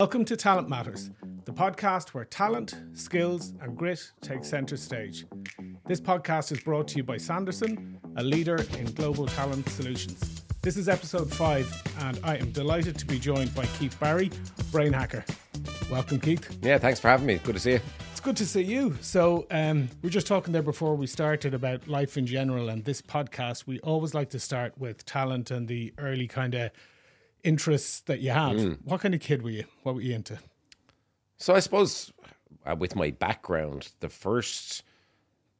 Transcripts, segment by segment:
Welcome to Talent Matters, the podcast where talent, skills, and grit take centre stage. This podcast is brought to you by Sanderson, a leader in global talent solutions. This is episode five, and I am delighted to be joined by Keith Barry, brain hacker. Welcome, Keith. Yeah, thanks for having me. Good to see you. It's good to see you. So, um, we are just talking there before we started about life in general, and this podcast, we always like to start with talent and the early kind of interests that you have. Mm. What kind of kid were you? What were you into? So I suppose uh, with my background, the first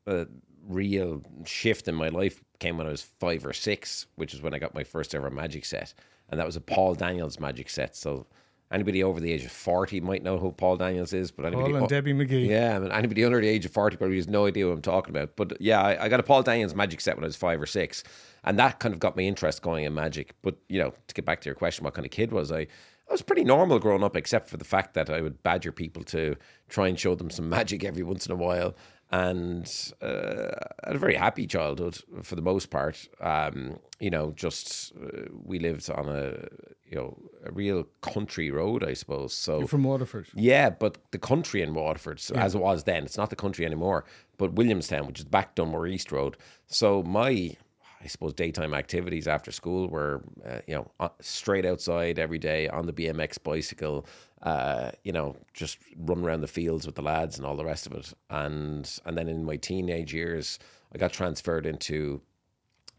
uh, real shift in my life came when I was five or six, which is when I got my first ever magic set, and that was a Paul Daniels magic set. So anybody over the age of 40 might know who Paul Daniels is, but anybody. Paul and Debbie McGee. Yeah, I mean, anybody under the age of 40 probably has no idea what I'm talking about. But yeah, I, I, got a Paul Daniels magic set when I was five or six. And that kind of got my interest going in magic. But, you know, to get back to your question, what kind of kid was I? I was pretty normal growing up, except for the fact that I would badger people to try and show them some magic every once in a while and uh, had a very happy childhood for the most part. Um, you know, just uh, we lived on a you know a real country road, I suppose. So You're from Waterford, yeah, but the country in Waterford, so yeah. as it was then, it's not the country anymore. But Williamstown, which is back Dunmore East Road. So my I suppose daytime activities after school were, uh, you know, uh, straight outside every day on the BMX bicycle, uh, you know, just run around the fields with the lads and all the rest of it. And and then in my teenage years, I got transferred into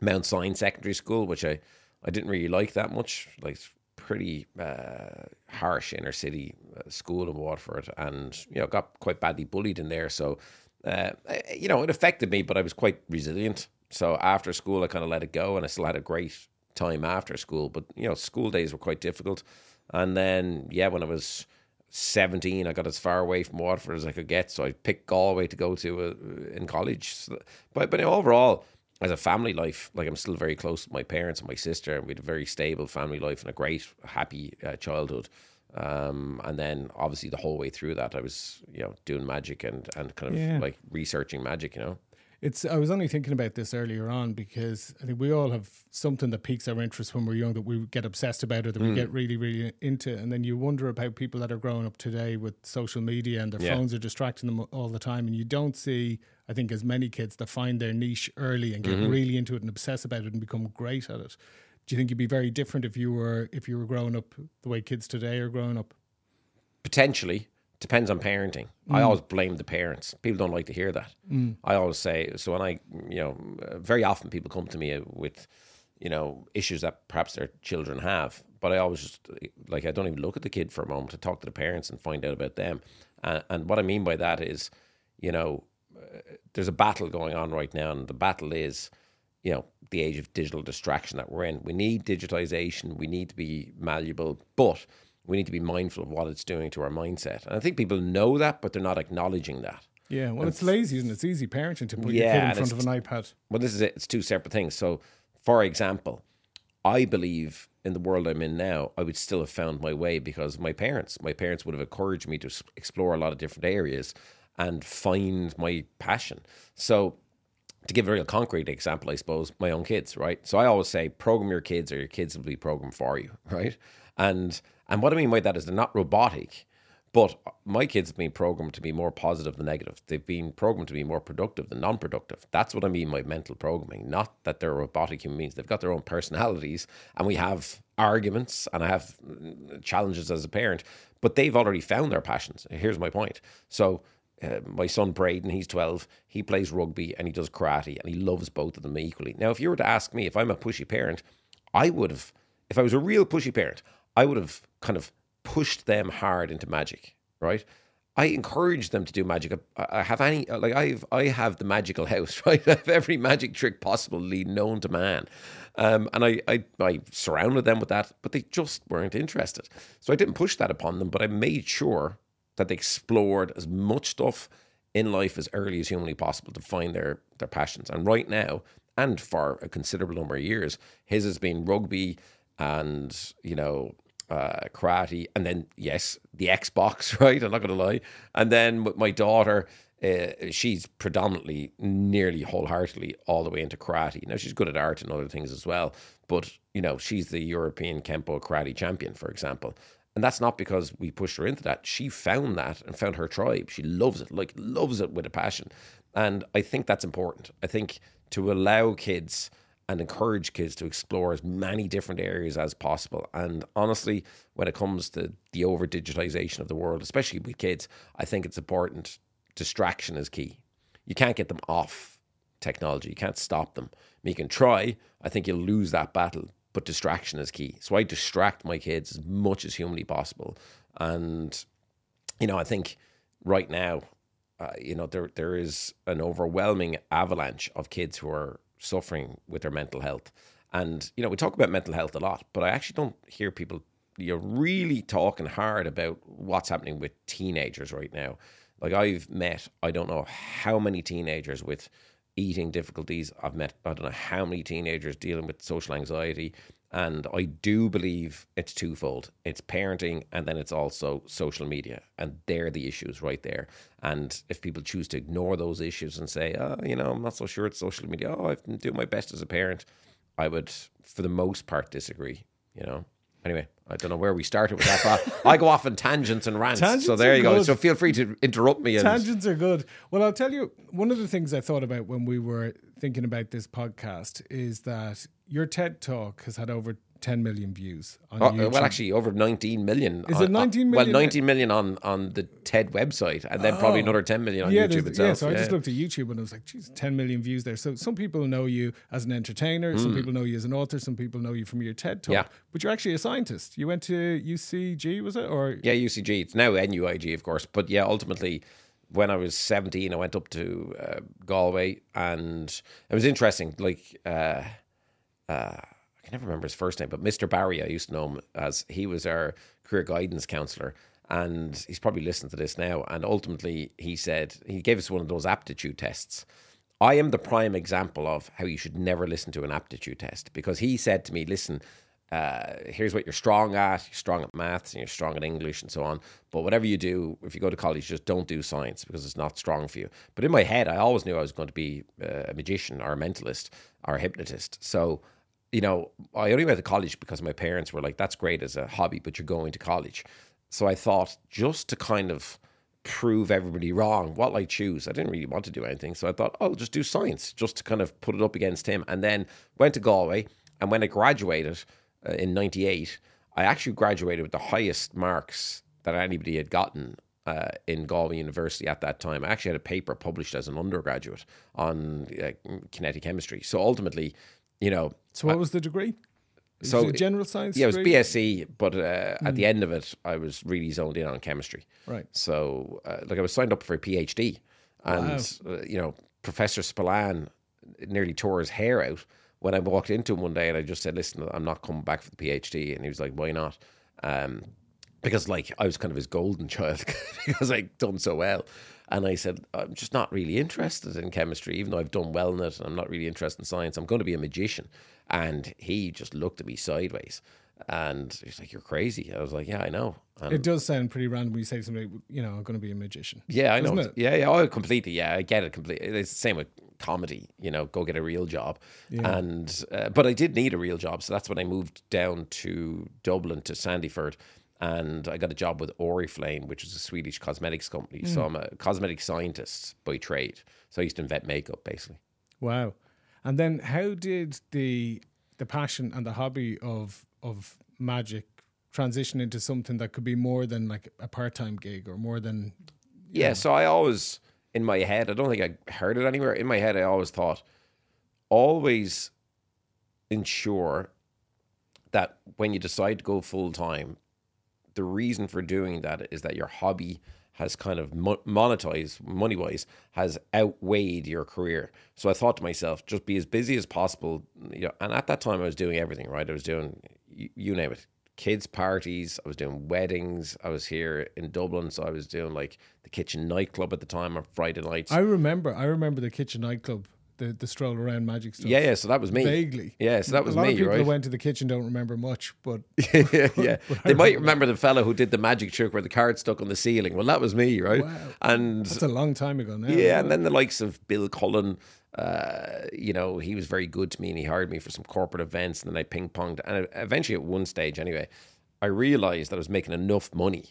Mount Sion Secondary School, which I I didn't really like that much. Like pretty uh, harsh inner city uh, school in Waterford, and you know, got quite badly bullied in there. So. Uh, you know, it affected me, but I was quite resilient so after school, I kind of let it go, and I still had a great time after school. But you know, school days were quite difficult. And then, yeah, when I was 17, I got as far away from Waterford as I could get. So I picked Galway to go to uh, in college. So, but but overall, as a family life, like I'm still very close to my parents and my sister, and we had a very stable family life and a great, happy uh, childhood. Um, and then obviously the whole way through that, I was you know doing magic and and kind of yeah. like researching magic, you know. It's. I was only thinking about this earlier on because I think we all have something that piques our interest when we're young that we get obsessed about or that mm. we get really, really into, and then you wonder about people that are growing up today with social media and their yeah. phones are distracting them all the time, and you don't see. I think as many kids that find their niche early and get mm-hmm. really into it and obsess about it and become great at it. Do you think you'd be very different if you were if you were growing up the way kids today are growing up? Potentially, depends on parenting. Mm. I always blame the parents. People don't like to hear that. Mm. I always say so when I, you know, very often people come to me with, you know, issues that perhaps their children have. But I always just like I don't even look at the kid for a moment to talk to the parents and find out about them. And, and what I mean by that is, you know, uh, there's a battle going on right now, and the battle is, you know, the age of digital distraction that we're in. We need digitization. We need to be malleable, but we need to be mindful of what it's doing to our mindset. And I think people know that, but they're not acknowledging that. Yeah, well, and it's lazy, isn't it? It's easy parenting to put yeah, your kid in front of an iPad. Well, this is it. It's two separate things. So, for example, I believe in the world I'm in now, I would still have found my way because my parents, my parents would have encouraged me to explore a lot of different areas and find my passion. So, to give a real concrete example, I suppose, my own kids, right? So I always say, program your kids or your kids will be programmed for you, right? And and what I mean by that is they're not robotic, but my kids have been programmed to be more positive than negative. They've been programmed to be more productive than non-productive. That's what I mean by mental programming. Not that they're robotic human beings. They've got their own personalities, and we have arguments, and I have mm, challenges as a parent. But they've already found their passions. Here's my point. So. Uh, my son Braden, he's 12, he plays rugby and he does karate and he loves both of them equally. Now, if you were to ask me if I'm a pushy parent, I would have, if I was a real pushy parent, I would have kind of pushed them hard into magic, right? I encourage them to do magic. I have any like I've I have the magical house, right? I have every magic trick possibly known to man, um, and I, I I surrounded them with that, but they just weren't interested. So I didn't push that upon them, but I made sure that they explored as much stuff in life as early as humanly possible to find their their passions. And right now, and for a considerable number of years, his has been rugby and you know uh, karate, and then yes, the Xbox. Right, I'm not going to lie. And then with my daughter, uh, she's predominantly, nearly wholeheartedly, all the way into karate. Now she's good at art and other things as well. But you know, she's the European Kempo karate champion, for example. And that's not because we pushed her into that. She found that and found her tribe. She loves it, like loves it with a passion. And I think that's important. I think to allow kids and encourage kids to explore as many different areas as possible. And honestly, when it comes to the over digitization of the world, especially with kids, I think it's important. Distraction is key. You can't get them off technology, you can't stop them. You can try, I think you'll lose that battle, but distraction is key. So I distract my kids as much as humanly possible. And, you know, I think right now, uh, you know, there there is an overwhelming avalanche of kids who are suffering with their mental health. And, you know, we talk about mental health a lot, but I actually don't hear people you're really talking hard about what's happening with teenagers right now. Like I've met, I don't know how many teenagers with eating difficulties. I've met, I don't know how many teenagers dealing with social anxiety. And I do believe it's twofold it's parenting and then it's also social media. And they're the issues right there. And if people choose to ignore those issues and say, oh, you know, I'm not so sure it's social media, oh, I've been doing my best as a parent, I would, for the most part, disagree, you know? Anyway, I don't know where we started with that, but I go off on tangents and rants. Tangents so there you go. So feel free to interrupt me. Tangents are good. Well, I'll tell you, one of the things I thought about when we were thinking about this podcast is that your TED talk has had over 10 million views on Oh, YouTube. well, actually, over 19 million. Is on- it 19 on- Well, 19 million on, on the TED website, and then probably Oh. another 10 million on yeah, YouTube itself. yeah, so I just looked at YouTube and I was like, geez, 10 million views there. So some people know you as an entertainer, some people know you as an author, some people know you from your TED talk. Hmm. Yeah. But you're actually a scientist. You went to UCG, was it? Or Yeah, UCG. It's now NUIG, of course. But yeah, ultimately, when I was 17, I went up to uh, Galway, and it was interesting. Like, uh, uh, I can never remember his first name, but Mr. Barry, I used to know him as he was our career guidance counselor. And he's probably listening to this now. And ultimately, he said, he gave us one of those aptitude tests. I am the prime example of how you should never listen to an aptitude test because he said to me, listen, uh, here's what you're strong at. You're strong at maths and you're strong at English and so on. But whatever you do, if you go to college, just don't do science because it's not strong for you. But in my head, I always knew I was going to be uh, a magician or a mentalist or a hypnotist. So, you know, I only went to college because my parents were like, that's great as a hobby, but you're going to college. So I thought just to kind of prove everybody wrong, what I choose? I didn't really want to do anything. So I thought, oh, I'll just do science just to kind of put it up against him. And then went to Galway. And when I graduated uh, in 98, I actually graduated with the highest marks that anybody had gotten uh, in Galway University at that time. I actually had a paper published as an undergraduate on uh, kinetic chemistry. So ultimately, you know, so what was the degree? So it a general science yeah, it was degree? BSc, but uh, at the end of it, I was really zoned in on chemistry. Right. So, uh, like, I was signed up for a PhD, and uh, you know, Professor Spillane nearly tore his hair out when I walked into him one day, and I just said, "Listen, I'm not coming back for the PhD," and he was like, "Why not?" Um, because like I was kind of his golden child because I'd done so well. And I said, I'm just not really interested in chemistry, even though I've done well in it. And I'm not really interested in science. I'm going to be a magician. And he just looked at me sideways. And he's like, You're crazy. I was like, Yeah, I know. And It does sound pretty random when you say something, you know, I'm going to be a magician. yeah, I know. It? Yeah, yeah, oh, completely. Yeah, I get it completely. It's the same with comedy. You know, go get a real job. And uh, but I did need a real job, so that's when I moved down to Dublin to Sandyford, and I got a job with Oriflame, which is a Swedish cosmetics company. So Hmm. I'm a cosmetic scientist by trade. So I used to invent makeup, basically. Wow. And then how did the the passion and the hobby of of magic transition into something that could be more than like a part-time gig or more than Yeah, so I always in my head, I don't think I heard it anywhere. In my head, I always thought, always ensure that when you decide to go full time, the reason for doing that is that your hobby has kind of monetized money wise has outweighed your career. So I thought to myself, just be as busy as possible. You know, and at that time I was doing everything right. I was doing you, you name it, kids parties. I was doing weddings. I was here in Dublin, so I was doing like the kitchen nightclub at the time on Friday nights. I remember I remember the kitchen nightclub, the the stroll around magic stuff. yeah, yeah. So that was me. Vaguely. Yeah, so that was a lot me, of people right? who went to the kitchen don't remember much, but yeah, yeah. They might remember the fellow who did the magic trick where the card stuck on the ceiling. Well, that was me, right? Wow. And that's a long time ago now. yeah, and then the likes of Bill Cullen, uh, you know, he was very good to me and he hired me for some corporate events and then I ping ponged. And eventually, at one stage, anyway, I realized that I was making enough money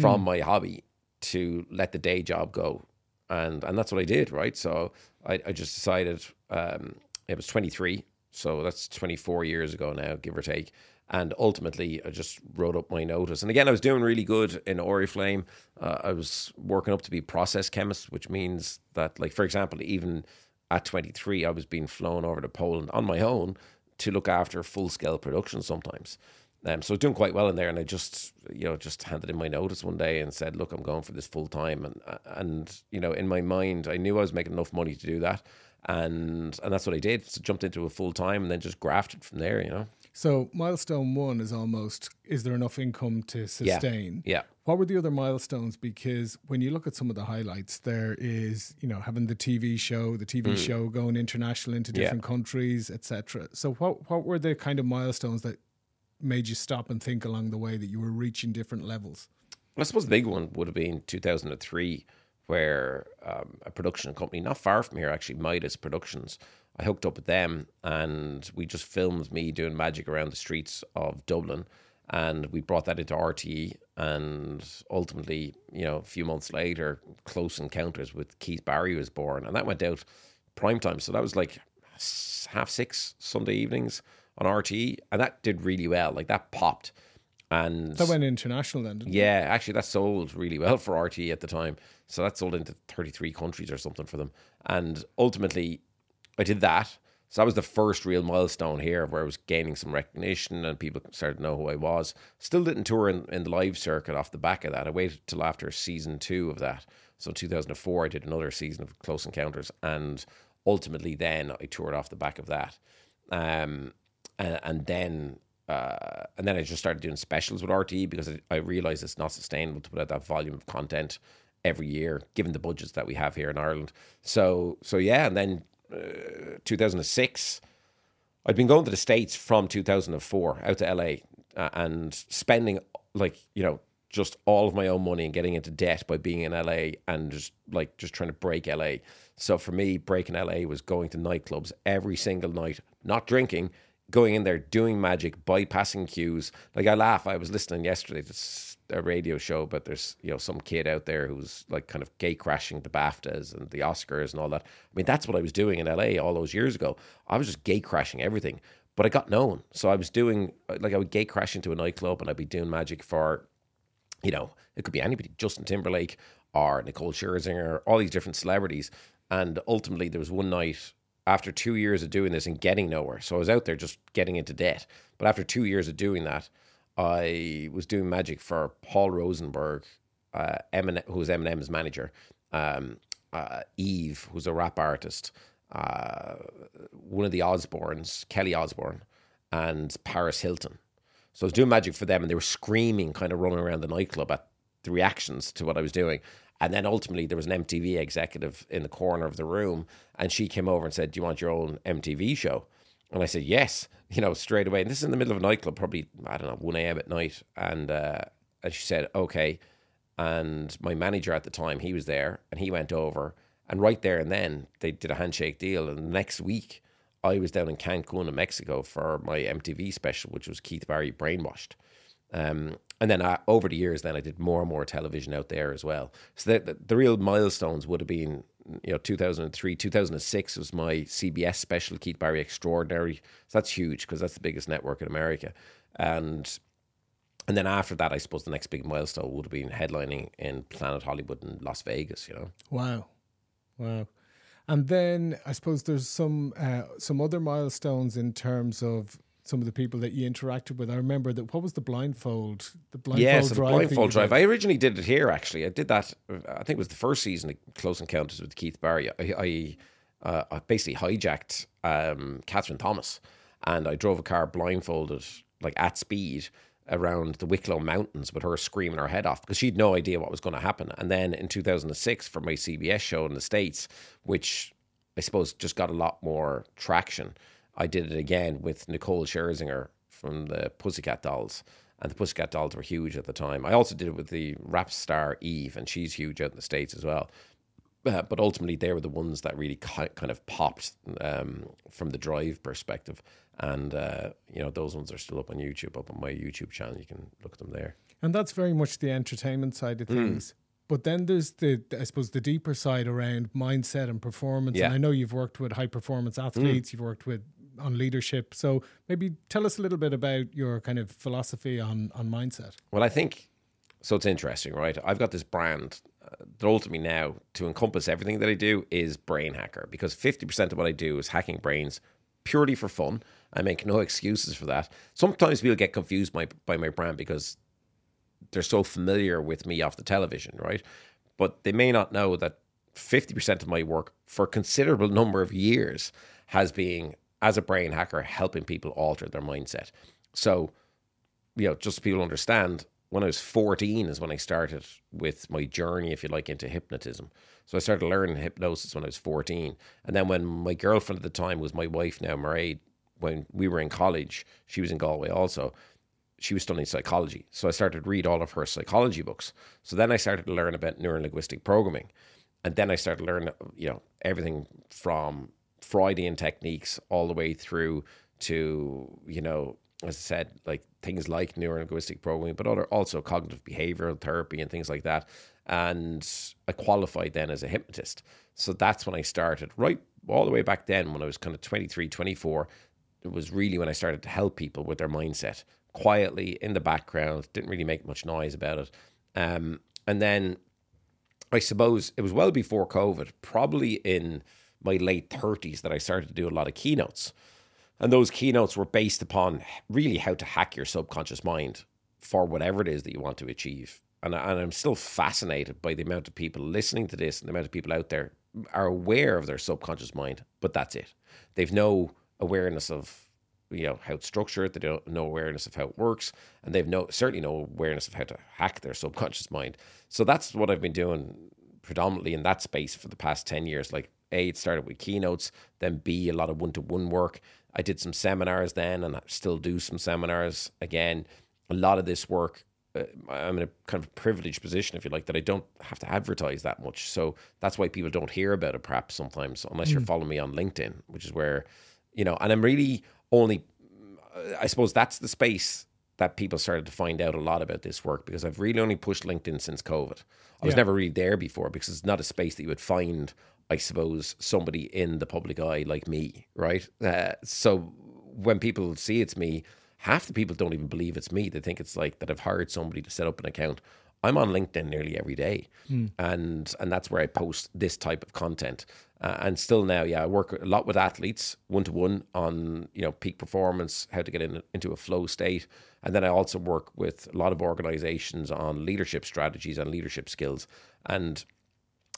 from my hobby to let the day job go. And and that's what I did, right? So I, I just decided um, it was 23, so that's 24 years ago now, give or take. And ultimately, I just wrote up my notice. And again, I was doing really good in Oriflame. Uh, I was working up to be process chemist, which means that, like for example, even at 23, I was being flown over to Poland on my own to look after full scale production sometimes. Um, so I was doing quite well in there, and I just, you know, just handed in my notice one day and said, "Look, I'm going for this full time." And and you know, in my mind, I knew I was making enough money to do that, and and that's what I did. So jumped into a full time, and then just grafted from there. You know. So milestone one is almost is there enough income to sustain? Yeah. What were the other milestones? Because when you look at some of the highlights, there is you know having the TV show, the TV show going international into Mm. Yeah. different countries, etc. So what what were the kind of milestones that made you stop and think along the way that you were reaching different levels? I suppose the big one would have been 2003, where um, a production company not far from here, actually, Midas Productions, I hooked up with them and we just filmed me doing magic around the streets of Dublin. And we brought that into RTE. And ultimately, you know, a few months later, Close Encounters with Keith Barry was born. And that went out prime time. So that was like half six Sunday evenings on RTE. And that did really well. Like that popped. And That went international then. Didn't it? yeah, actually, that sold really well for RT at the time. So that sold into 33 countries or something for them. And ultimately, I did that. So that was the first real milestone here where I was gaining some recognition and people started to know who I was. Still didn't tour in, in the live circuit off the back of that. I waited till after season two of that. So 2004, I did another season of Close Encounters. And ultimately, then I toured off the back of that. Um, and, and then uh, and then I just started doing specials with RTE because I, I realized it's not sustainable to put out that volume of content every year, given the budgets that we have here in Ireland. So, so yeah, and then uh, 2006, I'd been going to the States from 2004 out to LA uh, and spending like, you know, just all of my own money and getting into debt by being in LA and just like just trying to break LA. So for me, breaking LA was going to nightclubs every single night, not drinking, going in there, doing magic, bypassing cues. Like I laugh. I was listening yesterday to a radio show, but there's you know some kid out there who's like kind of gay crashing the BAFTAs and the Oscars and all that. I mean, that's what I was doing in LA all those years ago. I was just gay crashing everything, but I got known. So I was doing uh, like I would gay crash into a nightclub and I'd be doing magic for you know, it could be anybody, Justin Timberlake or Nicole Scherzinger, all these different celebrities. And ultimately, there was one night after two years of doing this and getting nowhere. So I was out there just getting into debt. But after two years of doing that, I was doing magic for Paul Rosenberg, uh, Eminem, who was Eminem's manager, um, uh, Eve, who's a rap artist, uh, one of the Osbournes, Kelly Osbourne, and Paris Hilton. So I was doing magic for them, and they were screaming, kind of running around the nightclub at the reactions to what I was doing. And then ultimately, there was an MTV executive in the corner of the room, and she came over and said, "Do you want your own MTV show?" And I said, "Yes," you know, straight away. And this is in the middle of a nightclub, probably I don't know, one a.m. at night. And uh, and she said, "Okay." And my manager at the time, he was there, and he went over, and right there and then they did a handshake deal. And the next week, I was down in Cancun in Mexico for my MTV special, which was Keith Barry Brainwashed. Um, and then uh, over the years, then I did more and more television out there as well. So the, the, the real milestones would have been, you know, 2003, 2006 was my CBS special, Keith Barry Extraordinary. So that's huge because that's the biggest network in America. And and then after that, I suppose the next big milestone would have been headlining in Planet Hollywood in Las Vegas. You know, Wow, wow. And then I suppose there's some uh, some other milestones in terms of some of the people that you interacted with. I remember that. What was the blindfold? The blindfold Yes, the drive. thing blindfold drive. I originally did it here. Actually, I did that. I think it was the first season of Close Encounters with Keith Barry. I, I, uh, I basically hijacked um, Kathryn Thomas, and I drove a car blindfolded, like at speed, around the Wicklow Mountains with her screaming her head off because she had no idea what was going to happen. And then in 2006, for my CBS show in the States, which I suppose just got a lot more traction, I did it again with Nicole Scherzinger from the Pussycat Dolls. And the Pussycat Dolls were huge at the time. I also did it with the rap star Eve, and she's huge out in the States as well. Uh, but ultimately, they were the ones that really kind of popped um, from the drive perspective. And uh, you know those ones are still up on YouTube, up on my YouTube channel. You can look at them there. And that's very much the entertainment side of Mm. things. But then there's the, I suppose, the deeper side around mindset and performance. Yeah. Mm. And I know you've worked with high performance athletes, you've worked with on leadership. So maybe tell us a little bit about your kind of philosophy on on mindset. Well, I think so. It's interesting, right? I've got this brand uh, that ultimately now to encompass everything that I do is brain hacker because fifty percent of what I do is hacking brains purely for fun. I make no excuses for that. Sometimes people get confused by, by my brand because they're so familiar with me off the television, right? But they may not know that 50% of my work for a considerable number of years has been as a brain hacker helping people alter their mindset. So, you know, just so people understand, when I was 14 is when I started with my journey, if you like, into hypnotism. So I started learning hypnosis when I was 14. And then when my girlfriend at the time was my wife now, Mairead, when we were in college, she was in Galway also she was studying psychology. So I started to read all of her psychology books. So then I started to learn about neurolinguistic programming. And then I started to learn, you know, everything from Freudian techniques all the way through to, you know, as I said, like things like neurolinguistic programming, but other also cognitive behavioral therapy and things like that. And I qualified then as a hypnotist. So that's when I started, right all the way back then when I was kind of 23, 24. It was really when I started to help people with their mindset quietly in the background, didn't really make much noise about it. Um, and then I suppose it was well before COVID, probably in my late 30s, that I started to do a lot of keynotes. And those keynotes were based upon really how to hack your subconscious mind for whatever it is that you want to achieve. And, I, and I'm still fascinated by the amount of people listening to this and the amount of people out there are aware of their subconscious mind, but that's it. They've no awareness of you know how it's structured. They don't no awareness of how it works, and they've no certainly no awareness of how to hack their subconscious mind. So that's what I've been doing predominantly in that space for the past ten years. Like a, it started with keynotes, then B, a lot of one to one work. I did some seminars then, and I still do some seminars again. A lot of this work. Uh, I'm in a kind of privileged position, if you like, that I don't have to advertise that much. So that's why people don't hear about it, perhaps sometimes, unless you're following me on LinkedIn, which is where, you know, and I'm really only I suppose that's the space that people started to find out a lot about this work because I've really only pushed LinkedIn since COVID. I was Yeah. never really there before because it's not a space that you would find, I suppose, somebody in the public eye like me, right? Uh, so when people see it's me, half the people don't even believe it's me. They think it's like that I've hired somebody to set up an account. I'm on LinkedIn nearly every day, and and that's where I post this type of content. Uh, and still now, yeah, I work a lot with athletes one to one on you know peak performance, how to get in, into a flow state, and then I also work with a lot of organizations on leadership strategies and leadership skills. And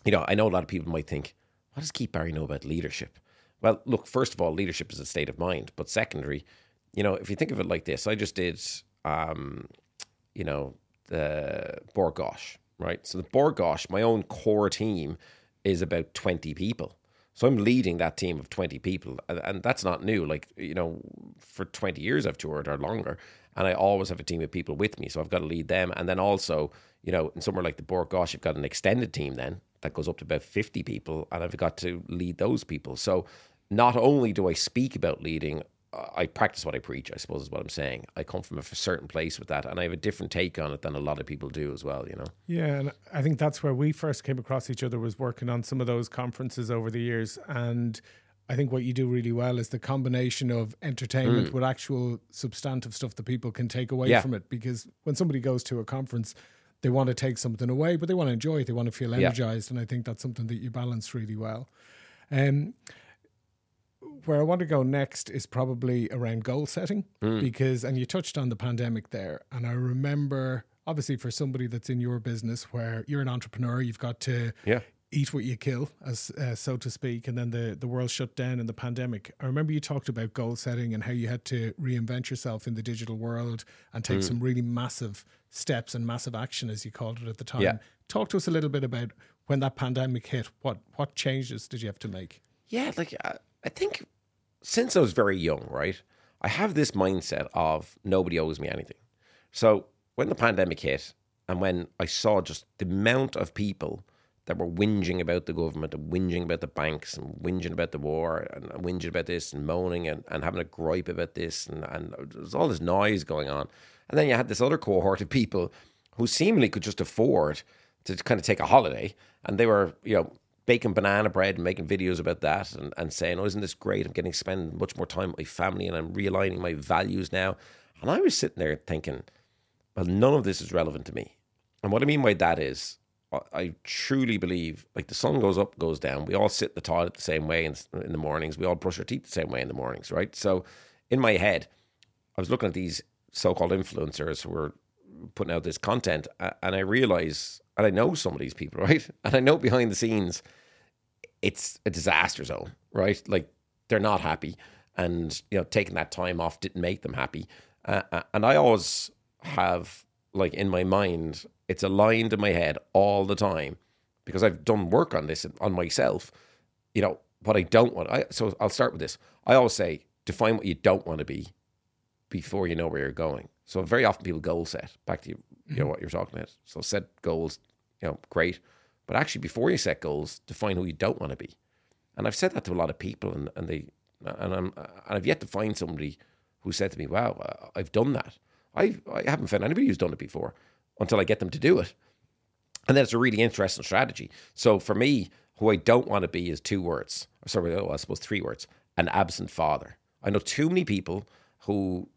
you know, I know a lot of people might think, what does Keith Barry know about leadership? Well, look, first of all, leadership is a state of mind, but secondary, you know, if you think of it like this, I just did, um, you know, the Bord Gáis, right? So the Bord Gáis, my own core team is about 20 people. So I'm leading that team of 20 people. And, and that's not new. Like, you know, for 20 years I've toured or longer. And I always have a team of people with me. So I've got to lead them. And then also, you know, in somewhere like the Bord Gáis, you've got an extended team then that goes up to about 50 people. And I've got to lead those people. So not only do I speak about leading, uh, I practice what I preach, I suppose is what I'm saying. I come from a certain place with that, and I have a different take on it than a lot of people do as well, you know? Yeah, and I think that's where we first came across each other was working on some of those conferences over the years. And I think what you do really well is the combination of entertainment with actual substantive stuff that people can take away Mm. Yeah. from it. Because when somebody goes to a conference, they want to take something away, but they want to enjoy it. They want to feel Yeah. energized. And I think that's something that you balance really well. Um, where I want to go next is probably around goal setting Hmm. because, and you touched on the pandemic there. And I remember, obviously, for somebody that's in your business where you're an entrepreneur, you've got to Yeah. Eat what you kill, as uh, so to speak. And then the, the world shut down in the pandemic. I remember you talked about goal setting and how you had to reinvent yourself in the digital world and take some really massive steps and massive action, as you called it at the time. Yeah. Talk to us a little bit about when that pandemic hit. What what changes did you have to make? Yeah, like I, I think since I was very young, right, I have this mindset of nobody owes me anything. So when the pandemic hit and when I saw just the amount of people that were whinging about the government and whinging about the banks and whinging about the war and whinging about this and moaning and, and having a gripe about this and, and there's all this noise going on. And then you had this other cohort of people who seemingly could just afford to kind of take a holiday and they were, you know, baking banana bread and making videos about that and, and saying, Oh, isn't this great? I'm getting to spend much more time with my family and I'm realigning my values now. And I was sitting there thinking, Well, none of this is relevant to me. And what I mean by that is I truly believe like the sun goes up, goes down. We all sit in the toilet the same way in, in the mornings. We all brush our teeth the same way in the mornings, right? So in my head, I was looking at these so-called influencers who were putting out this content, and I realize, and I know some of these people, right? And I know behind the scenes, it's a disaster zone, right? Like they're not happy, and you know, taking that time off didn't make them happy. Uh, uh and I always have like in my mind it's aligned in my head all the time because I've done work on this on myself. You know, what I don't want. I, so I'll start with this. I always say, define what you don't want to be before you know where you're going. So very often people goal set. Back to you, you know mm-hmm. what you're talking about. So set goals. You know, great. But actually, before you set goals, define who you don't want to be. And I've said that to a lot of people, and, and they and I'm and I've yet to find somebody who said to me, "Wow, I've done that." I I haven't found anybody who's done it before until I get them to do it. And then it's a really interesting strategy. So for me, who I don't want to be is two words. Sorry, oh, I suppose three words. An absent father. I know too many people who,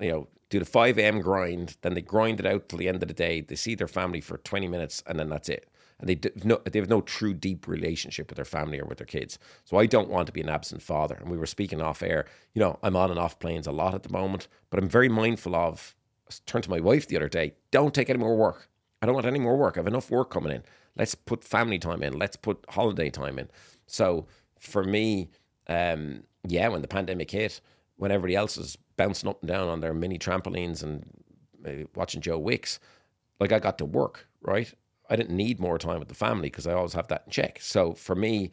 you know, do the 5 a.m. grind, then they grind it out till the end of the day. They see their family for 20 minutes and then that's it. And they, no, they have no true deep relationship with their family or with their kids. So I don't want to be an absent father. And we were speaking off air. You know, I'm on and off planes a lot at the moment, but I'm very mindful of turned to my wife the other day. Don't take any more work. I don't want any more work. I have enough work coming in. Let's put family time in. Let's put holiday time in. So for me, um, yeah, when the pandemic hit, when everybody else was bouncing up and down on their mini trampolines and uh, watching Joe Wicks, like I got to work, right? I didn't need more time with the family because I always have that in check. So for me,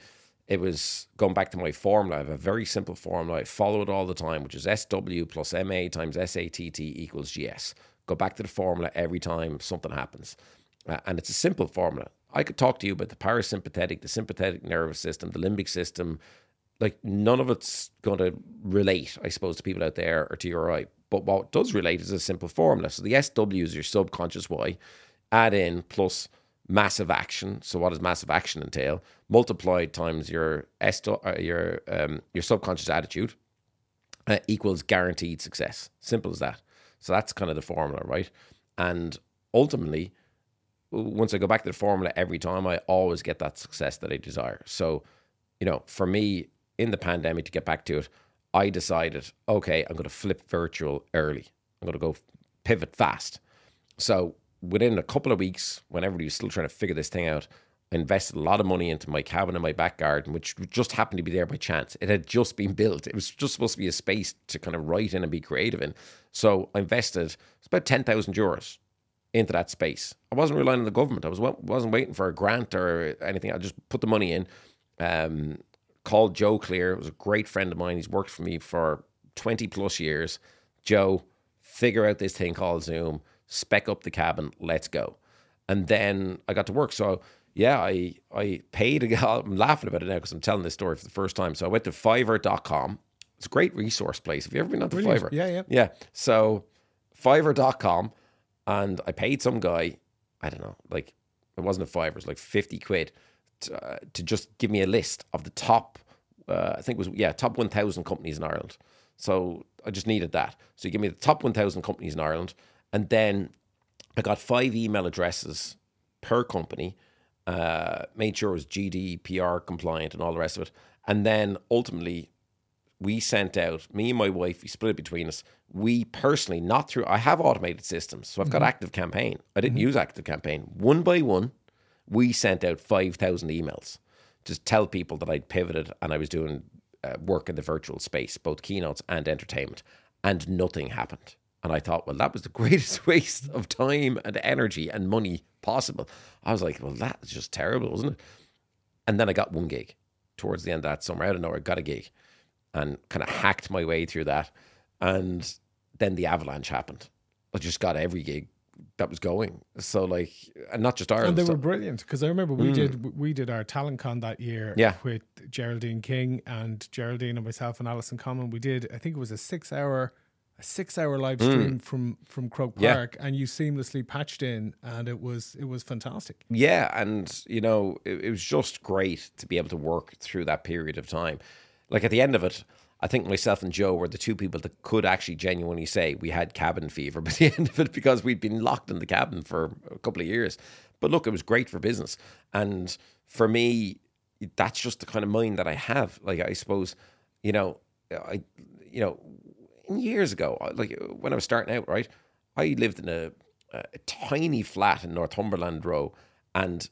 it was going back to my formula. I have a very simple formula. I follow it all the time, which is SW plus MA times SATT equals GS. Go back to the formula every time something happens. Uh, and it's a simple formula. I could talk to you about the parasympathetic, the sympathetic nervous system, the limbic system. Like none of it's going to relate, I suppose, to people out there or to your eye. But what does relate is a simple formula. So the SW is your subconscious Y. Add in plus massive action. So what does massive action entail? Multiplied times your esto- uh, your um, your subconscious attitude uh, equals guaranteed success. Simple as that. So that's kind of the formula, right? And ultimately, once I go back to the formula every time, I always get that success that I desire. So, you know, for me in the pandemic, to get back to it, I decided, okay, I'm going to flip virtual early. I'm going to go pivot fast. So within a couple of weeks, when everybody was still trying to figure this thing out, I invested a lot of money into my cabin in my back garden, which just happened to be there by chance. It had just been built. It was just supposed to be a space to kind of write in and be creative in. So I invested about ten thousand euros into that space. I wasn't relying on the government. I was wasn't waiting for a grant or anything. I just put the money in. Um, called Joe Clear. It was a great friend of mine. He's worked for me for twenty plus years. Joe, figure out this thing called Zoom spec up the cabin, let's go. And then I got to work. So yeah, I I paid. a guy. I'm laughing about it now because I'm telling this story for the first time. So I went to Fiverr.com. It's a great resource place. Have you ever been on the Fiverr? Yeah, yeah, yeah. So Fiverr.com, and I paid some guy. I don't know, like it wasn't a Fiverr. It was like fifty quid to, uh, to just give me a list of the top. Uh, I think it was yeah, top one thousand companies in Ireland. So I just needed that. So you give me the top one thousand companies in Ireland. And then I got five email addresses per company, uh, made sure it was GDPR compliant and all the rest of it. And then ultimately, we sent out, me and my wife, we split it between us. We personally, not through, I have automated systems. So I've got mm-hmm. Active Campaign. I didn't mm-hmm. use Active Campaign. One by one, we sent out 5,000 emails to tell people that I'd pivoted and I was doing uh, work in the virtual space, both keynotes and entertainment. And nothing happened. And I thought, well, that was the greatest waste of time and energy and money possible. I was like, well, that's just terrible, wasn't it? And then I got one gig towards the end of that summer. I don't know, I got a gig and kind of hacked my way through that. And then the avalanche happened. I just got every gig that was going. So like, and not just Ireland. And they so- were brilliant because I remember we did we did our talent con that year Mm. Yeah. with Geraldine King and Geraldine and myself and Alison Common. We did I think it was a six hour a six hour live stream from from Croke Mm. Yeah. Park and you seamlessly patched in and it was it was fantastic. Yeah, and you know, it, it was just great to be able to work through that period of time. Like at the end of it, I think myself and Joe were the two people that could actually genuinely say we had cabin fever by the end of it because we'd been locked in the cabin for a couple of years. But look, it was great for business. And for me, that's just the kind of mind that I have. Like I suppose, you know, I you know, years ago, like when I was starting out, right? I lived in a, a tiny flat in Northumberland Row, and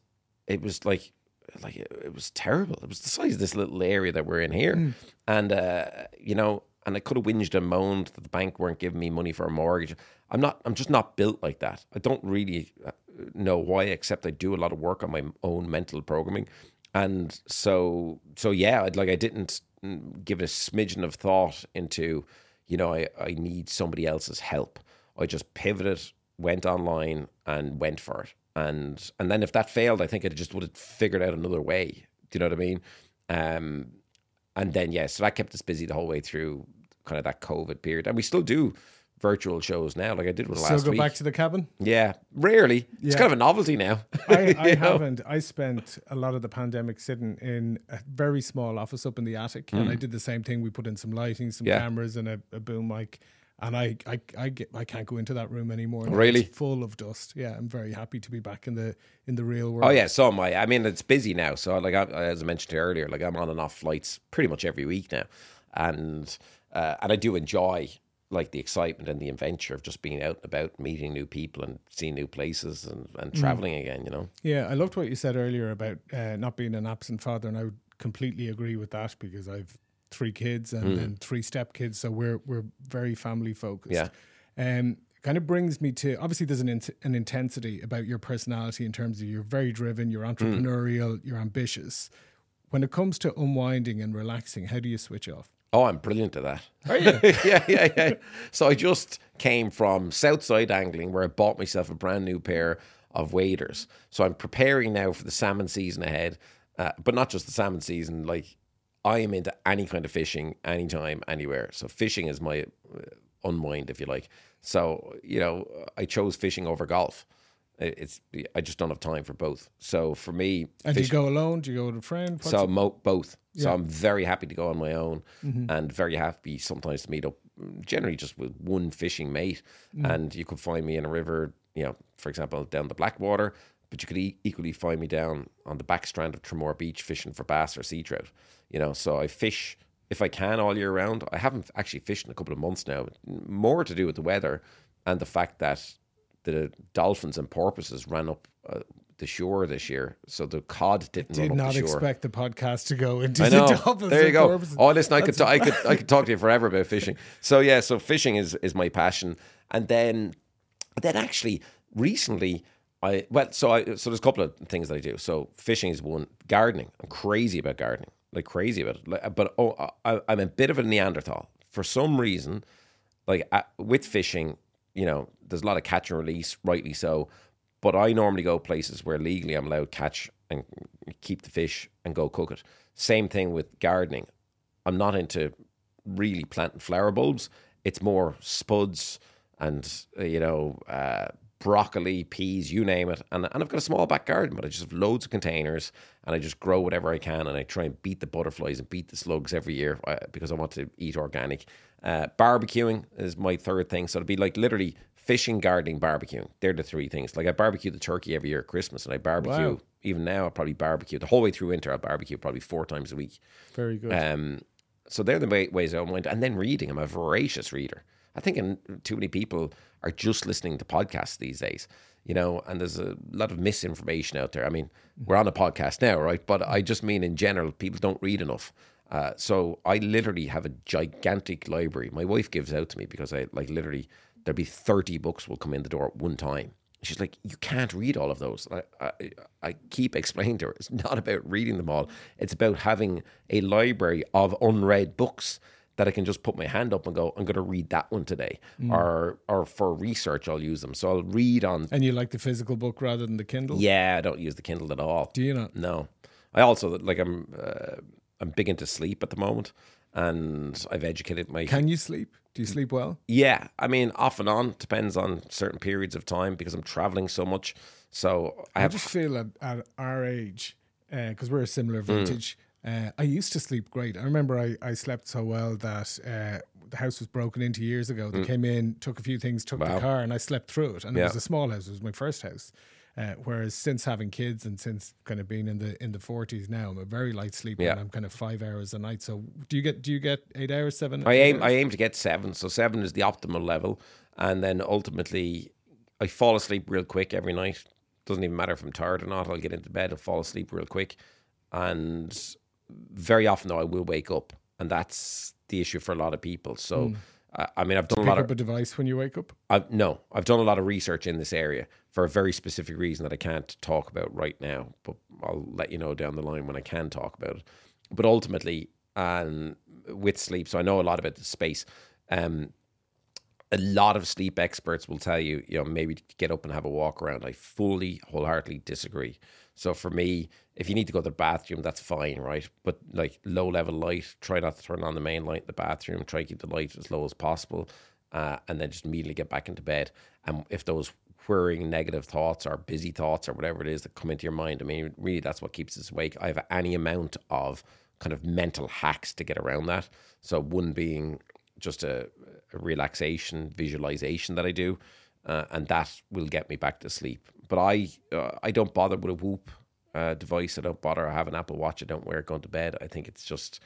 it was like, like it, was terrible. It was the size of this little area that we're in here, and uh, you know, and I could have whinged and moaned that the bank weren't giving me money for a mortgage. I'm not. I'm just not built like that. I don't really uh, know why, except I do a lot of work on my own mental programming, and so so yeah, I'd, like I didn't mm, give a smidgen of thought into, you know, I I need somebody else's help. I just pivoted, went online, and went for it. And and then if that failed, I think I just would have figured out another way. Do you know what I mean? Um, and then yeah, so that kept us busy the whole way through kind of that COVID period, and we still do virtual shows now. Like I did one Still last go week. back to the cabin. yeah, rarely. It's Yeah. kind of a novelty now. I, I You know? haven't. I spent a lot of the pandemic sitting in a very small office up in the attic, and I did the same thing. We put in some lighting, some Mm. Yeah. cameras, and a, a boom mic. And I, I, I get, I can't go into that room anymore. now. Really? it's full of dust. Yeah, I'm very happy to be back in the in the real world. Oh yeah, so am I. I mean, it's busy now. So like, I, as I mentioned earlier, like I'm on and off flights pretty much every week now, and uh, and I do enjoy like the excitement and the adventure of just being out and about, meeting new people and seeing new places and, and traveling again. You know. Yeah, I loved what you said earlier about uh, not being an absent father, and I would completely agree with that because I've three kids and, and three step kids, so we're we're very family focused. Yeah. Um, kind of brings me to obviously there's an int- an intensity about your personality in terms of you're very driven, you're entrepreneurial, you're ambitious. When it comes to unwinding and relaxing, how do you switch off? Oh, I'm brilliant at that. Are you? yeah, yeah, yeah. So I just came from Southside Angling where I bought myself a brand new pair of waders. So I'm preparing now for the salmon season ahead, uh, but not just the salmon season. Like I am into any kind of fishing, anytime, anywhere. So fishing is my uh, unwind, if you like. So you know, I chose fishing over golf. It- It's I just don't have time for both. So for me, And fish- do you go alone? Do you go with a friend? What's so mo- both. So I'm very happy to go on my own, mm-hmm. and very happy sometimes to meet up, mm, generally just with one fishing mate. Mm. And you could find me in a river, you know, for example, down the Blackwater. But you could e- equally find me down on the back strand of Tramore Beach fishing for bass or sea trout. You know, so I fish if I can all year round. I haven't actually fished in a couple of months now. More to do with the weather and the fact that the dolphins and porpoises ran up uh, the shore this year, so the cod didn't did run up not expect the podcast to go into I the dolphins There you and go. porpoises. Oh, listen, I could, ta- I could, I could talk to you forever about fishing. So yeah, so fishing is is my passion, and then, then actually recently. I well, so I so there's a couple of things that I do. So fishing is one. Gardening, I'm crazy about gardening, like crazy about it. Like, but oh, I, I'm a bit of a Neanderthal for some reason. Like uh, with fishing, you know, there's a lot of catch and release, rightly so. But I normally go places where legally I'm allowed catch and keep the fish and go cook it. Same thing with gardening. I'm not into really planting flower bulbs. It's more spuds and uh, you know uh, broccoli, peas, you name it. And and I've got a small back garden, but I just have loads of containers and I just grow whatever I can and I try and beat the butterflies and beat the slugs every year uh, because I want to eat organic. Uh, barbecuing is my third thing, so it'd be like literally fishing, gardening, barbecuing. They're the three things. Like I barbecue the turkey every year at Christmas, and I barbecue Wow. even now. I probably barbecue the whole way through winter. I barbecue probably four times a week. Very good. Um, so they're the way, ways I unwind. And then reading. I'm a voracious reader. I think in, too many people are just listening to podcasts these days, you know, and there's a lot of misinformation out there. I mean, we're on a podcast now, right? But I just mean in general, people don't read enough. Uh, so I literally have a gigantic library. My wife gives out to me because I like literally there'd be 30 books will come in the door at one time. She's like, you can't read all of those. I, I, I keep explaining to her, it's not about reading them all. It's about having a library of unread books that I can just put my hand up and go, I'm going to read that one today, or or for research I'll use them. So I'll read on. And you like the physical book rather than the Kindle? Yeah, I don't use the Kindle at all. Do you not? No, I also like I'm uh, I'm big into sleep at the moment, and I've educated my. Can you sleep? Do you sleep well? yeah, I mean, off and on depends on certain periods of time because I'm traveling so much. So I I have just feel at, at our age, because we're a similar Mm. vintage, uh, I used to sleep great. I remember I, I slept so well that uh, the house was broken into years ago. They came in, took a few things, took the Mm. Car, and I slept through it. And it was a small house. It was my first house. Uh, whereas since having kids and since kind of being in the in the forties now, I'm a very light sleeper Yeah. and I'm kind of five hours a night. So do you get do you get eight hours, seven? I aim hours? I aim to get seven. So seven is the optimal level, and then ultimately I fall asleep real quick every night. Doesn't even matter if I'm tired or not. I'll get into bed and fall asleep real quick, and very often though I will wake up, and that's the issue for a lot of people. So. I I mean, I've done a lot of a device when you wake up. I've, no, I've done a lot of research in this area for a very specific reason that I can't talk about right now, but I'll let you know down the line when I can talk about it. But ultimately, um, with sleep, so I know a lot about the space. Um, a lot of sleep experts will tell you, you know, maybe get up and have a walk around. I fully, wholeheartedly disagree. So for me, if you need to go to the bathroom, that's fine, right? But like low level light, try not to turn on the main light in the bathroom. Try to keep the light as low as possible, uh, and then just immediately get back into bed. And if those whirring negative thoughts or busy thoughts or whatever it is that come into your mind, I mean, really, that's what keeps us awake. I have any amount of kind of mental hacks to get around that. So one being just a, a relaxation visualization that I do, uh, and that will get me back to sleep. But I uh, I don't bother with a Whoop uh, device. I don't bother. I have an Apple Watch. I don't wear it going to bed. I think it's just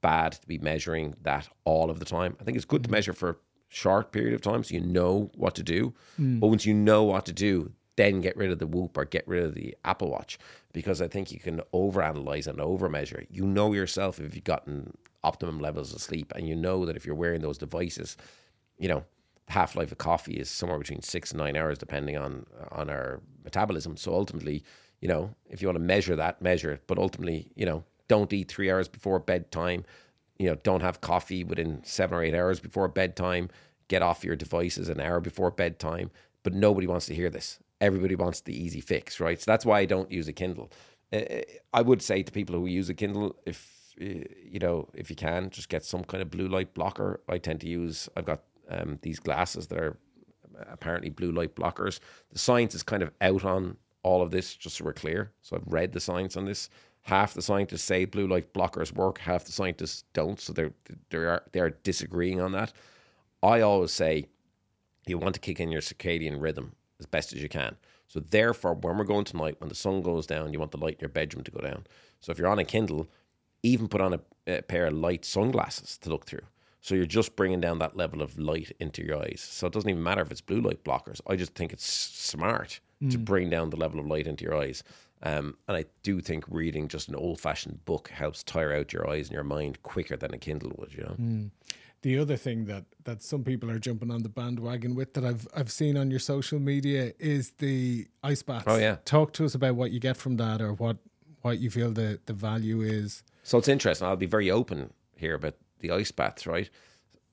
bad to be measuring that all of the time. I think it's good to measure for a short period of time so you know what to do. But once you know what to do, then get rid of the Whoop or get rid of the Apple Watch because I think you can overanalyze and overmeasure. You know yourself if you've gotten optimum levels of sleep, and you know that if you're wearing those devices, you know half life of coffee is somewhere between six and nine hours, depending on on our metabolism. So ultimately, you know, if you want to measure that, measure it. But ultimately, you know, don't eat three hours before bedtime. You know, don't have coffee within seven or eight hours before bedtime. Get off your devices an hour before bedtime. But nobody wants to hear this. Everybody wants the easy fix, right? So that's why I don't use a Kindle. Uh, I would say to people who use a Kindle, if uh, you know, if you can, just get some kind of blue light blocker. I tend to use. I've got um, these glasses that are apparently blue light blockers. The science is kind of out on all of this, just so we're clear. So I've read the science on this. Half the scientists say blue light blockers work, half the scientists don't. So they're they are they are disagreeing on that. I always say you want to kick in your circadian rhythm as best as you can. So therefore, when we're going tonight, when the sun goes down, you want the light in your bedroom to go down. So if you're on a Kindle, even put on a, a pair of light sunglasses to look through. So you're just bringing down that level of light into your eyes. So it doesn't even matter if it's blue light blockers. I just think it's smart to bring down the level of light into your eyes. Um, and I do think reading just an old fashioned book helps tire out your eyes and your mind quicker than a Kindle would, you know? The other thing that that some people are jumping on the bandwagon with that I've I've seen on your social media is the ice baths. Oh, yeah. Talk to us about what you get from that or what what you feel the the value is. So it's interesting. I'll be very open here about the ice baths, right?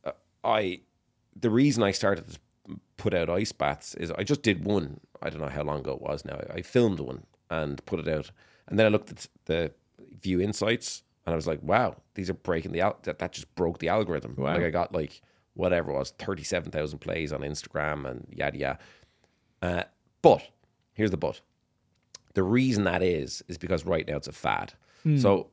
Uh, I the reason I started to put out ice baths is I just did one. I don't know how long ago it was now. I filmed one and put it out, and then I looked at the view insights, and I was like, "Wow, these are breaking the al- that that just broke the algorithm." Wow. Like I got like whatever it was, thirty seven thousand plays on Instagram and yada yada. Uh, but here's the but. The reason that is is because right now it's a fad. So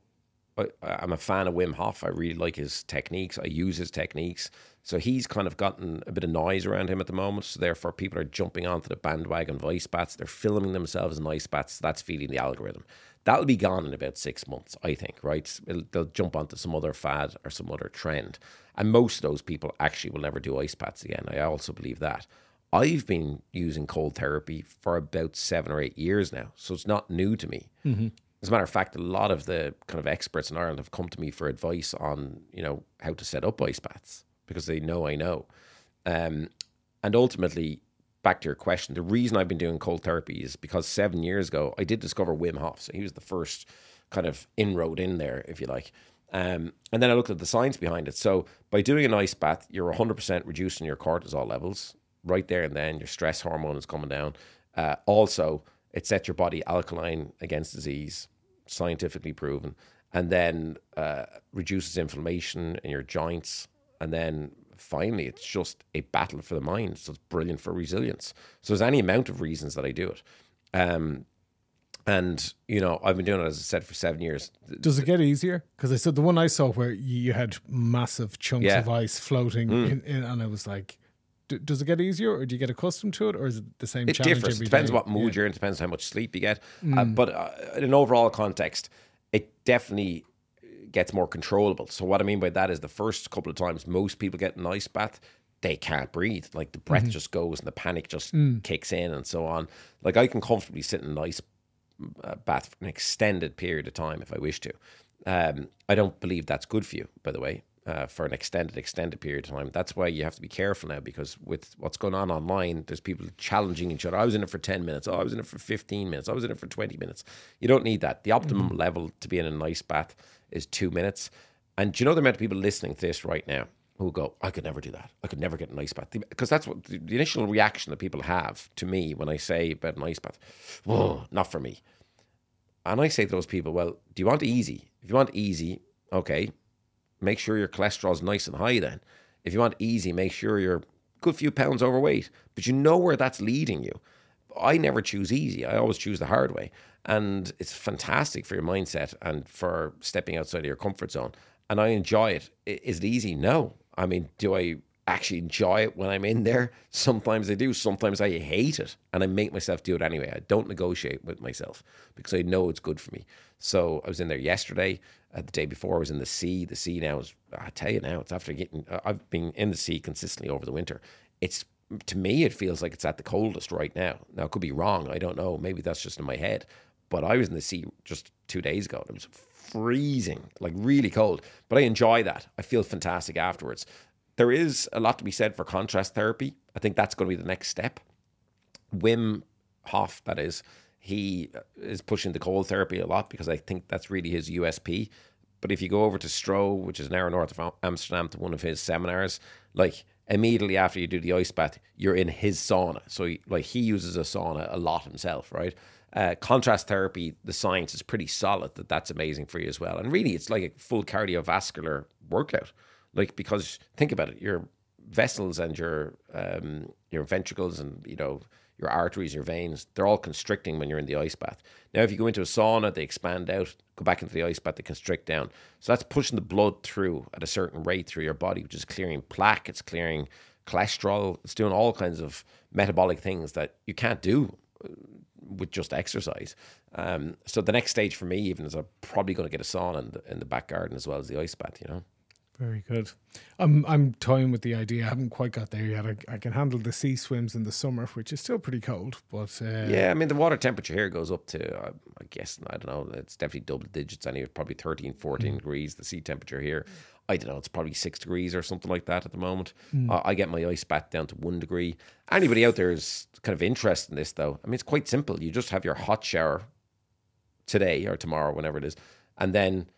I, I'm a fan of Wim Hof. I really like his techniques. I use his techniques. So he's kind of gotten a bit of noise around him at the moment. So therefore, people are jumping onto the bandwagon of ice bats. They're filming themselves in ice bats. That's feeding the algorithm. That'll be gone in about six months, I think. Right? It'll, they'll jump onto some other fad or some other trend, and most of those people actually will never do ice bats again. I also believe that. I've been using cold therapy for about seven or eight years now, so it's not new to me. Mm-hmm. As a matter of fact, a lot of the kind of experts in Ireland have come to me for advice on, you know, how to set up ice baths because they know I know. Um, and ultimately, back to your question, the reason I've been doing cold therapy is because seven years ago I did discover Wim Hof. So he was the first kind of inroad in there, if you like. Um, and then I looked at the science behind it. So by doing an ice bath, you're 100% reducing your cortisol levels right there and then. Your stress hormone is coming down. Uh, also, it sets your body alkaline against disease, scientifically proven, and then uh, reduces inflammation in your joints. And then finally, it's just a battle for the mind. So it's brilliant for resilience. So there's any amount of reasons that I do it. Um, and you know, I've been doing it as I said for seven years. Does it get easier? Because I said the one I saw where you had massive chunks Yeah. of ice floating, Mm. in, in, and I was like, d- does it get easier, or do you get accustomed to it, or is it the same It challenge differs. Depends day? what mood Yeah. you're in. Depends how much sleep you get. Uh, but uh, in an overall context, it definitely gets more controllable. So what I mean by that is the first couple of times most people get an ice bath, they can't breathe. Like the breath just goes and the panic just kicks in and so on. Like I can comfortably sit in an ice uh, bath for an extended period of time if I wish to. Um, I don't believe that's good for you, by the way, uh, for an extended, extended period of time. That's why you have to be careful now because with what's going on online, there's people challenging each other. I was in it for 10 minutes. Oh, I was in it for 15 minutes. I was in it for 20 minutes. You don't need that. The optimum level to be in a nice bath is two minutes. And do you know the amount of people listening to this right now who go, I could never do that. I could never get an ice bath. Because that's what the, the initial reaction that people have to me when I say about an ice bath. Whoa, not for me. And I say to those people, well, do you want easy? If you want easy, okay, make sure your cholesterol's nice and high then. If you want easy, make sure you're good few pounds overweight. But you know where that's leading you. I never choose easy. I always choose the hard way. And it's fantastic for your mindset and for stepping outside of your comfort zone. And I enjoy it. Is it easy? No. I mean, do I actually enjoy it when I'm in there? Sometimes I do. Sometimes I hate it. And I make myself do it anyway. I don't negotiate with myself because I know it's good for me. So I was in there yesterday. Uh, the day before, I was in the sea. The sea now is, I tell you now, it's after getting, uh, I've been in the sea consistently over the winter. It's, to me, it feels like it's at the coldest right now. Now, it could be wrong. I don't know. Maybe that's just in my head. But I was in the sea just two days ago. and It was freezing, like really cold. But I enjoy that. I feel fantastic afterwards. There is a lot to be said for contrast therapy. I think that's going to be the next step. Wim Hof, that is, he is pushing the cold therapy a lot because I think that's really his USP. But if you go over to Stroe, which is an hour north of Amsterdam, to one of his seminars, like immediately after you do the ice bath, you're in his sauna. So, like, he uses a sauna a lot himself, right? Uh, contrast therapy, the science is pretty solid that that's amazing for you as well. And really, it's like a full cardiovascular workout. Like, because think about it, your vessels and your um, your ventricles and you know your arteries, your veins, they're all constricting when you're in the ice bath. Now, if you go into a sauna, they expand out. Go back into the ice bath, they constrict down. So that's pushing the blood through at a certain rate through your body, which is clearing plaque, it's clearing cholesterol, it's doing all kinds of metabolic things that you can't do uh, with just exercise. Um, so the next stage for me, even, is I'm probably going to get a sauna in the, in the back garden as well as the ice bath. You know. Very good. I'm I'm toying with the idea. I haven't quite got there yet. I, I can handle the sea swims in the summer, which is still pretty cold. But uh, Yeah, I mean, the water temperature here goes up to, uh, I guess, I don't know, it's definitely double digits anyway, probably 13, 14 degrees. The sea temperature here, I don't know, it's probably six degrees or something like that at the moment. Uh, I get my ice bath down to one degree. Anybody out there is kind of interested in this, though. I mean, it's quite simple. You just have your hot shower today or tomorrow, whenever it is, and then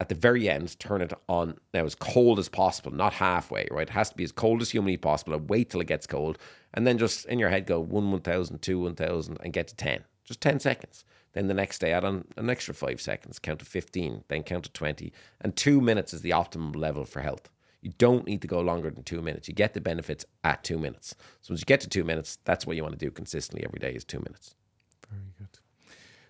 at the very end, turn it on now as cold as possible, not halfway, right? It has to be as cold as humanly possible. And wait till it gets cold. And then just in your head go one 1,000, two 1,000, and get to 10. Just 10 seconds. Then the next day, add on an extra five seconds, count to 15, then count to 20. And two minutes is the optimum level for health. You don't need to go longer than two minutes. You get the benefits at two minutes. So once you get to two minutes, that's what you want to do consistently every day is two minutes. Very good.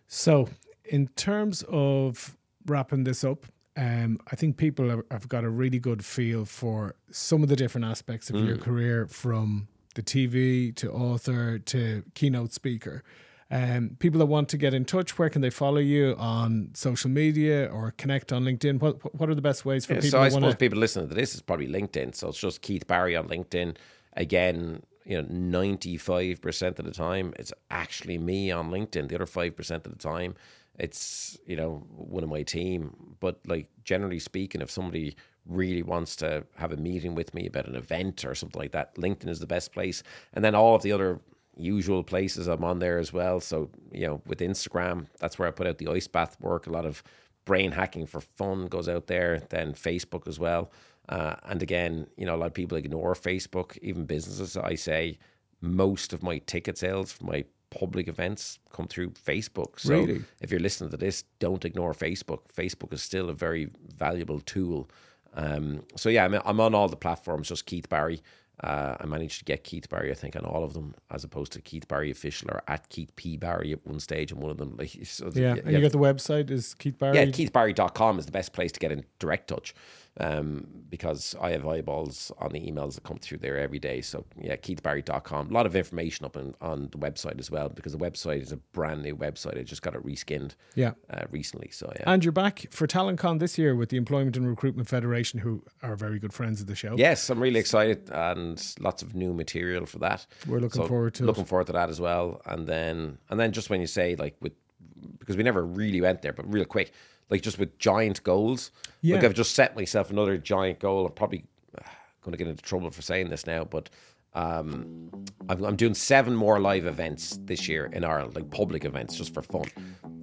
So, in terms of wrapping this up, um, I think people have, have got a really good feel for some of the different aspects of your career from the TV to author to keynote speaker. Um, people that want to get in touch, where can they follow you on social media or connect on LinkedIn? What what are the best ways for Yeah, people so I suppose want to? people listening to this is probably LinkedIn. So it's just Keith Barry on LinkedIn. Again, you know, ninety five percent of the time, it's actually me on LinkedIn. The other five percent of the time, it's you know one of my team. But like generally speaking, if somebody really wants to have a meeting with me about an event or something like that, LinkedIn is the best place. And then all of the other usual places I'm on there as well. So, you know, with Instagram, that's where I put out the ice bath work, a lot of brain hacking for fun goes out there. Then Facebook as well. Uh, and again, you know, a lot of people ignore Facebook, even businesses. I say most of my ticket sales for my public events come through Facebook. So Really? if you're listening to this, don't ignore Facebook. Facebook is still a very valuable tool. Um, so yeah, I'm, I'm on all the platforms, just Keith Barry. Uh, I managed to get Keith Barry, I think, on all of them, as opposed to Keith Barry official or at Keith P Barry at one stage and one of them. Like, so Yeah, and you got the website is Keith Barry. yeah, keithbarry.com is the best place to get in direct touch um, because I have eyeballs on the emails that come through there every day. So, yeah, keithbarry.com. A lot of information up on, on the website as well because the website is a brand new website. I just got it reskinned Yeah. uh, recently. So, yeah. And you're back for TalentCon this year with the Employment and Recruitment Federation, who are very good friends of the show. Yes, I'm really excited and lots of new material for that. We're looking forward to it. looking forward to that as well. And then and then just when you say like with because we never really went there, but real quick, like just with giant goals. Like I've just set myself another giant goal. I'm probably going to get into trouble for saying this now, but um, I'm, I'm doing seven more live events this year in Ireland, like public events, just for fun.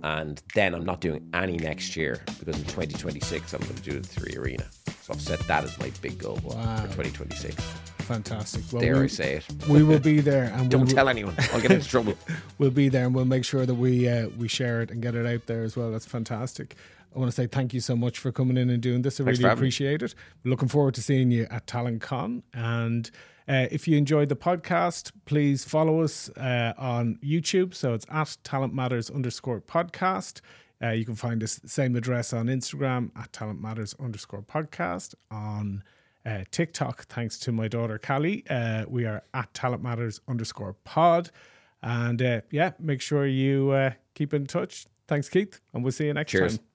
And then I'm not doing any next year because in 2026 I'm going to do the 3Arena. So I've set that as my big goal Wow. for 2026. Fantastic. Well, Dare I we, say it? we will be there, and Don't we'll, tell anyone. I'll get into trouble. we'll be there, and we'll make sure that we uh, we share it and get it out there as well. That's fantastic. I want to say thank you so much for coming in and doing this. I Thanks really having me. appreciate it. Looking forward to seeing you at TalentCon. And uh, if you enjoyed the podcast, please follow us uh, on YouTube. So it's at Talent Matters underscore podcast. Uh, you can find us the same address on Instagram at Talent Matters underscore podcast on uh, TikTok. Thanks to my daughter Callie, uh, we are at Talent Matters underscore pod. And uh, yeah, make sure you uh, keep in touch. Thanks, Keith, and we'll see you next Cheers. time.